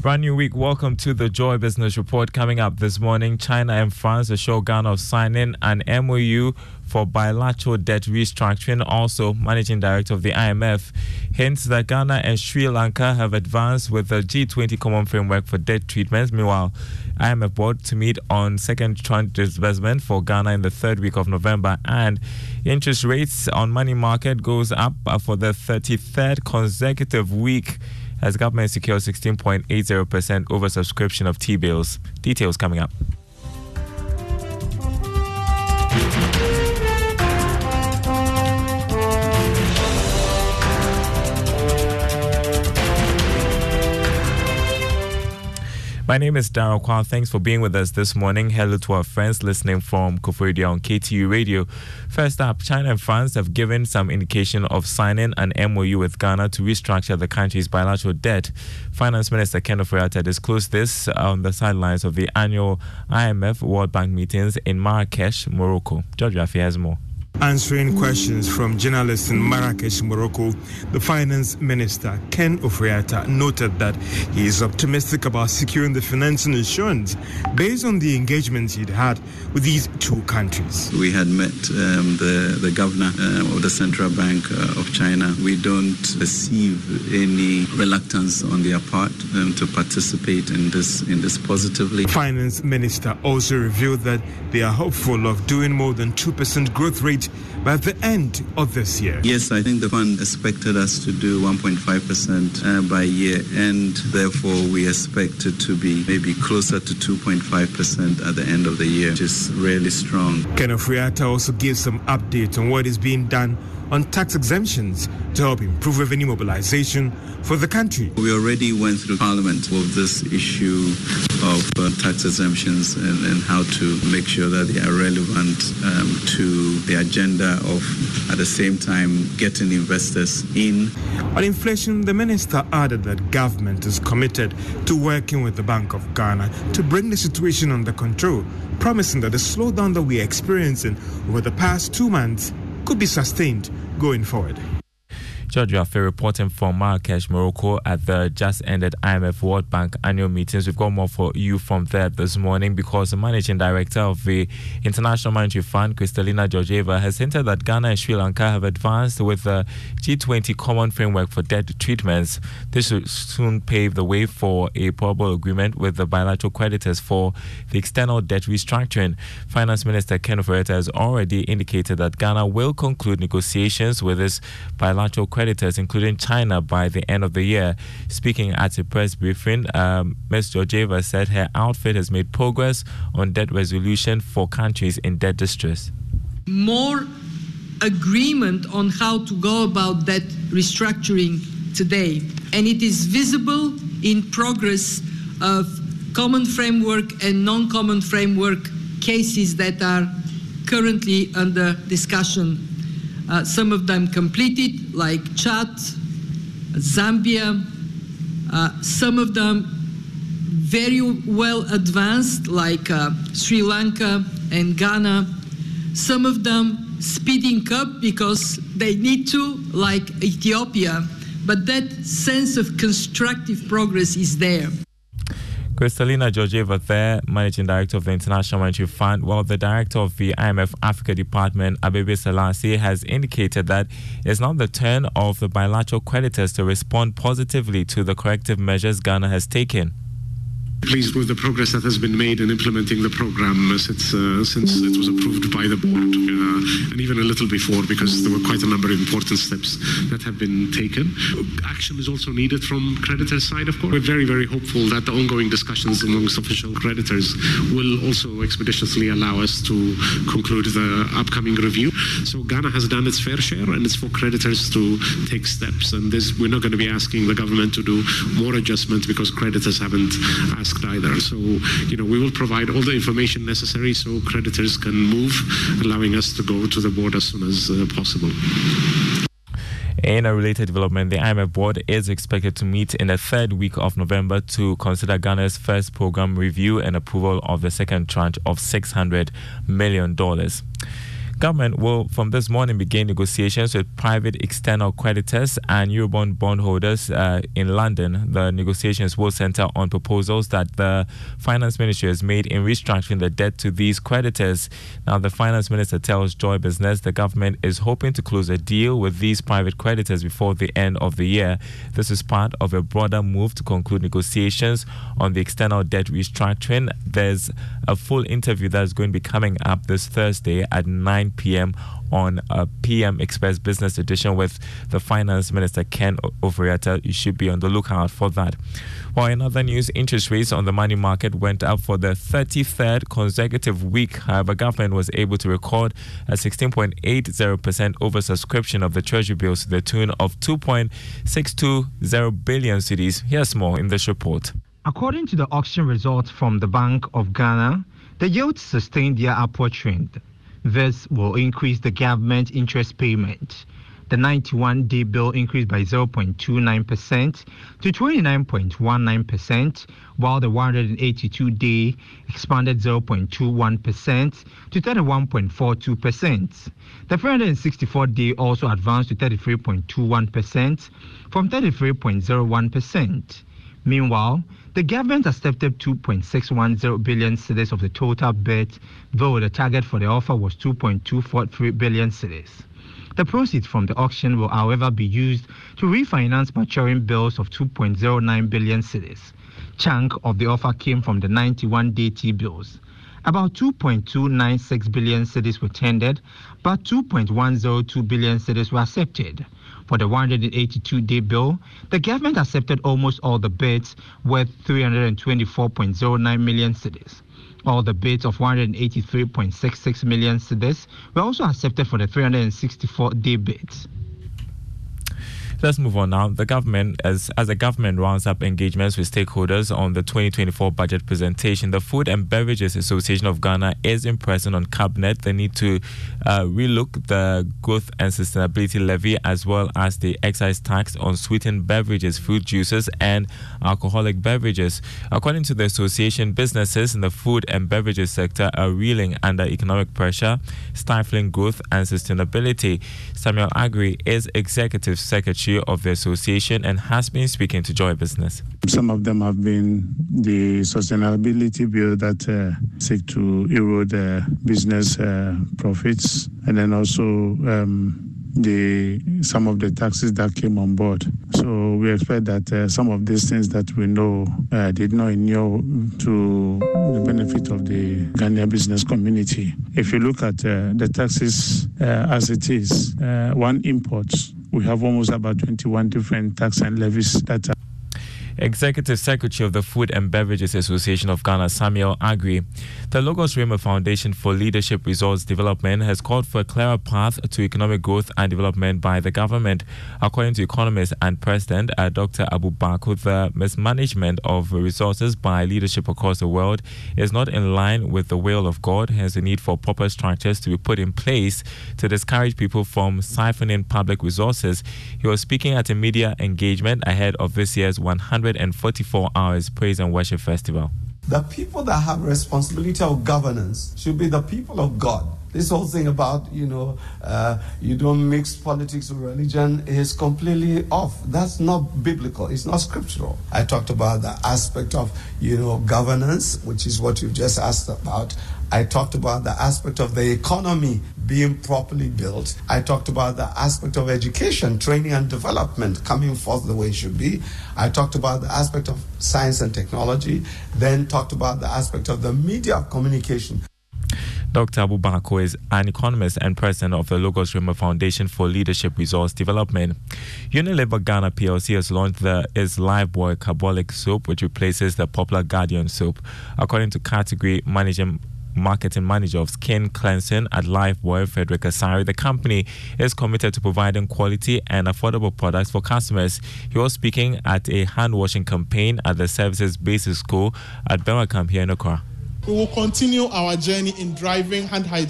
Brand new week. Welcome to the Joy Business Report. Coming up this morning, China and France assure Ghana of signing an MOU for bilateral debt restructuring. Also, Managing Director of the IMF hints that Ghana and Sri Lanka have advanced with the G20 Common Framework for Debt Treatments. Meanwhile, IMF board to meet on second tranche disbursement for Ghana in the third week of November, and interest rates on money market goes up for the 33rd consecutive week as government secures 16.80% oversubscription of T-bills. Details coming up. My name is Daryl Kwao. Thanks for being with us this morning. Hello to our friends listening from Koforidua on KTU Radio. First up, China and France have given some indication of signing an MOU with Ghana to restructure the country's bilateral debt. Finance Minister Kenneth Ofori-Atta disclosed this on the sidelines of the annual IMF World Bank meetings in Marrakesh, Morocco. George Rafi has more. Answering questions from journalists in Marrakesh, Morocco, the finance minister, Ken Ofori-Atta, noted that he is optimistic about securing the financing insurance based on the engagements he'd had with these two countries. We had met um, the, the governor uh, of the Central Bank uh, of China. We don't perceive any reluctance on their part um, to participate in this, in this positively. Finance minister also revealed that they are hopeful of doing more than 2% growth rate by the end of this year. Yes, I think the fund expected us to do 1.5% uh, by year end. Therefore, we expect it to be maybe closer to 2.5% at the end of the year, which is really strong. Ken Ofori-Atta also gives some update on what is being done on tax exemptions to help improve revenue mobilization for the country. We already went through Parliament with this issue uh, tax exemptions and, and, how to make sure that they are relevant um, to the agenda of, at the same time, getting investors in. On inflation, the minister added that government is committed to working with the Bank of Ghana to bring the situation under control, promising that the slowdown that we are experiencing over the past two months could be sustained going forward. George Rafi reporting from Marrakesh, Morocco at the just ended IMF World Bank annual meetings. We've got more for you from there this morning because the managing director of the International Monetary Fund, Kristalina Georgieva, has hinted that Ghana and Sri Lanka have advanced with the G20 Common Framework for Debt Treatments. This should soon pave the way for a probable agreement with the bilateral creditors for the external debt restructuring. Finance Minister Ken Ofori-Atta has already indicated that Ghana will conclude negotiations with its bilateral creditors, including China, by the end of the year. Speaking at a press briefing, um, Ms. Georgieva said her outfit has made progress on debt resolution for countries in debt distress. More agreement on how to go about debt restructuring today, and it is visible in progress of common framework and non common framework cases that are currently under discussion uh, some of them completed, like Chad, Zambia. Uh, some of them very well advanced, like uh, Sri Lanka and Ghana. Some of them speeding up because they need to, like Ethiopia. But that sense of constructive progress is there. Kristalina Georgieva there, Managing Director of the International Monetary Fund, while the Director of the IMF Africa Department, Abebe Selassie, has indicated that it's not the turn of the bilateral creditors to respond positively to the corrective measures Ghana has taken pleased with the progress that has been made in implementing the program since uh, since it was approved by the board, uh, and even a little before, because there were quite a number of important steps that have been taken. Action is also needed from creditors' side, of course. We're very, very hopeful that the ongoing discussions amongst official creditors will also expeditiously allow us to conclude the upcoming review. So Ghana has done its fair share, and it's for creditors to take steps. And this, we're not going to be asking the government to do more adjustments because creditors haven't asked either. So, you know, we will provide all the information necessary so creditors can move, allowing us to go to the board as soon as uh, possible. In a related development, the IMF board is expected to meet in the third week of November to consider Ghana's first program review and approval of the second tranche of $600 million. Government will, from this morning, begin negotiations with private external creditors and Eurobond bondholders uh, in London. The negotiations will center on proposals that the Finance Ministry has made in restructuring the debt to these creditors. Now, the Finance Minister tells Joy Business the government is hoping to close a deal with these private creditors before the end of the year. This is part of a broader move to conclude negotiations on the external debt restructuring. There's a full interview that's going to be coming up this Thursday at 9 p.m. on a PM Express Business Edition with the Finance Minister Ken Ofori-Atta. You should be on the lookout for that. While in other news, interest rates on the money market went up for the 33rd consecutive week. However, government was able to record a 16.80% oversubscription of the treasury bills to the tune of 2.620 billion cedis. Here's more in this report. According to the auction results from the Bank of Ghana, the yields sustained their upward trend. This will increase the government interest payment. The 91 day bill increased by 0.29% to 29.19%, while the 182 day expanded 0.21% to 31.42%. The 364 day also advanced to 33.21% from 33.01%. Meanwhile, the government accepted 2.610 billion cedis of the total bid, though the target for the offer was 2.243 billion cedis. The proceeds from the auction will, however, be used to refinance maturing bills of 2.09 billion cedis. Chunk of the offer came from the 91 day T bills. About 2.296 billion cedis were tendered, but 2.102 billion cedis were accepted. For the 182 day bill, the government accepted almost all the bids worth 324.09 million cedis. All the bids of 183.66 million cedis were also accepted for the 364 day bids. Let's move on now. The government, as as the government rounds up engagements with stakeholders on the 2024 budget presentation, the Food and Beverages Association of Ghana is impressing on cabinet the need to uh, relook the growth and sustainability levy as well as the excise tax on sweetened beverages, fruit juices, and alcoholic beverages. According to the association, businesses in the food and beverages sector are reeling under economic pressure, stifling growth and sustainability. Samuel Agri is executive secretary of the association and has been speaking to Joy Business. Some of them have been the sustainability bill that uh, seek to erode uh, business uh, profits, and then also um, the some of the taxes that came on board. So we expect that uh, some of these things that we know uh, did not inure to the benefit of the Ghanaian business community. If you look at uh, the taxes as it is, one imports we have almost about 21 different tax and levies that are Executive Secretary of the Food and Beverages Association of Ghana, Samuel Agri. The Logos Rhema Foundation for Leadership Resource Development has called for a clearer path to economic growth and development by the government. According to economist and president uh, Dr. Abu Bako, the mismanagement of resources by leadership across the world is not in line with the will of God. Hence, the need for proper structures to be put in place to discourage people from siphoning public resources. He was speaking at a media engagement ahead of this year's 100 144 hours praise and worship festival. The people that have responsibility of governance should be the people of God. This whole thing about, you know, uh, you don't mix politics with religion is completely off. That's not biblical. It's not scriptural. I talked about the aspect of, you know, governance, which is what you just asked about. I talked about the aspect of the economy being properly built. I talked about the aspect of education, training, and development coming forth the way it should be. I talked about the aspect of science and technology, then talked about the aspect of the media communication. Dr. Abu Bako is an economist and president of the Logos Rhema Foundation for Leadership Resource Development. Unilever Ghana PLC has launched the is Lifebuoy Carbolic Soap, which replaces the popular Guardian soap. According to category management marketing manager of skin cleansing at Lifebuoy, Frederick Asari. The company is committed to providing quality and affordable products for customers. He was speaking at a hand washing campaign at the Services Basic School at Camp here in Accra. We will continue our journey in driving hand hygiene